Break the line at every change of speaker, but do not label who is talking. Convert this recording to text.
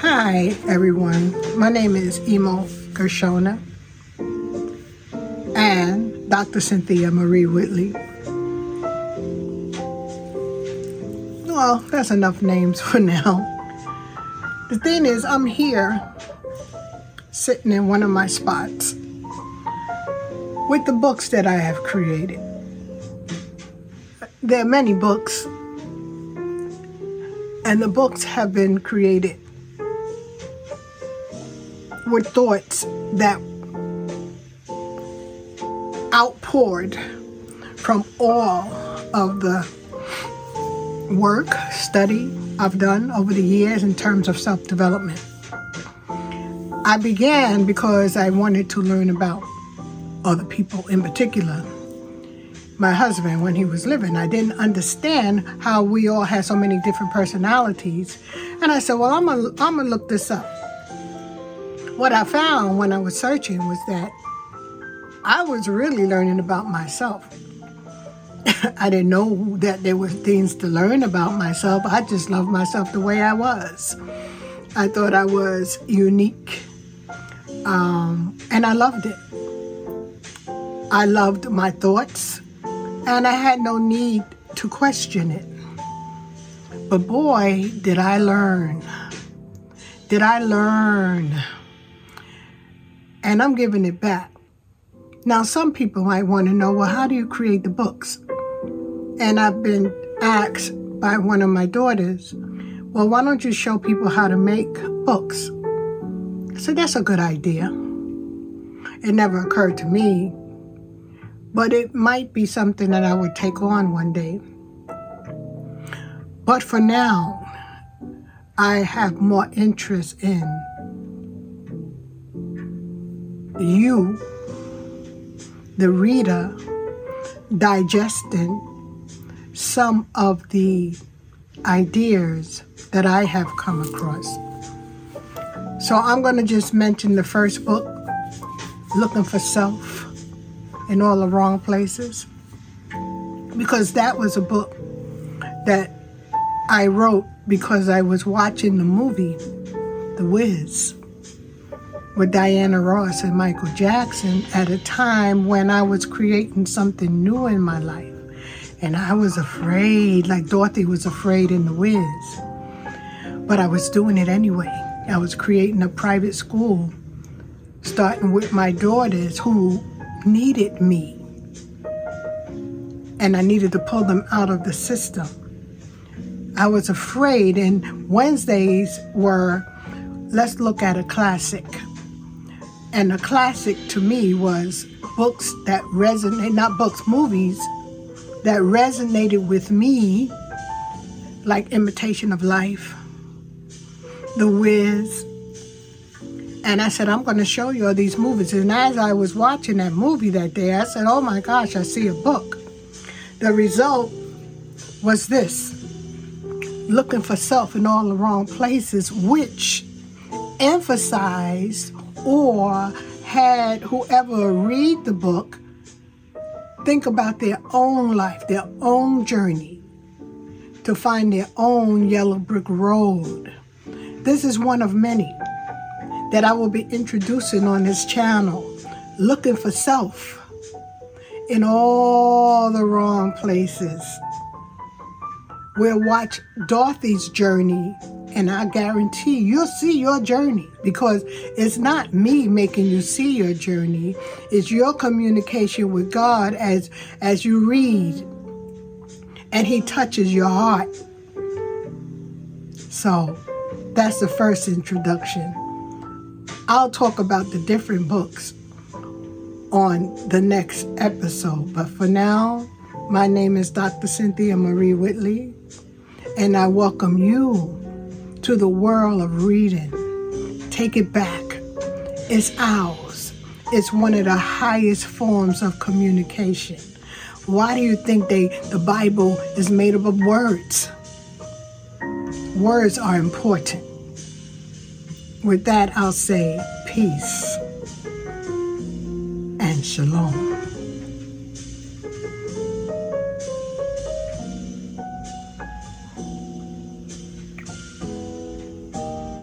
Hi, everyone. My name is Emo Gershonah and Dr. Cynthia Marie Whitley. Well, that's enough names for now. The thing is, I'm here sitting in one of my spots with the books that I have created. There are many books, and the books have been created with thoughts that outpoured from all of the work, study I've done over the years in terms of self development. I began because I wanted to learn about other people in particular. My husband, when he was living, I didn't understand how we all had so many different personalities. And I said, Well, I'm going I'm to look this up. What I found when I was searching was that I was really learning about myself. I didn't know that there were things to learn about myself. I just loved myself the way I was. I thought I was unique. Um, and I loved it. I loved my thoughts, and I had no need to question it. But boy, did I learn. Did I learn? And I'm giving it back. Now, some people might want to know well, how do you create the books? And I've been asked by one of my daughters, well, why don't you show people how to make books? Said, that's a good idea. It never occurred to me, but it might be something that I would take on one day. But for now, I have more interest in you, the reader, digesting some of the ideas that I have come across. So I'm going to just mention the first book, Looking for Self in All the Wrong Places, because that was a book that I wrote because I was watching the movie, The Wiz, with Diana Ross and Michael Jackson at a time when I was creating something new in my life. And I was afraid, like Dorothy was afraid in The Wiz. But I was doing it anyway. I was creating a private school, starting with my daughters who needed me. And I needed to pull them out of the system. I was afraid, and Wednesdays were let's look at a classic. And a classic to me was books that resonate, not books, movies that resonated with me, like Imitation of Life, The Wiz. And I said, I'm going to show you all these movies. And as I was watching that movie that day, I said, oh my gosh, I see a book. The result was this looking for self in all the wrong places, which emphasized or had whoever read the book think about their own life, their own journey to find their own yellow brick road. This is one of many that I will be introducing on this channel, looking for self in all the wrong places. We'll watch Dorothy's journey and I guarantee you'll see your journey because it's not me making you see your journey. It's your communication with God as as you read and he touches your heart. So, that's the first introduction. I'll talk about the different books on the next episode, but for now, my name is Dr. Cynthia Marie Whitley, and I welcome you to the world of reading. Take it back. It's ours. It's one of the highest forms of communication. Why do you think they the Bible is made up of words? Words are important. With that, I'll say peace and shalom.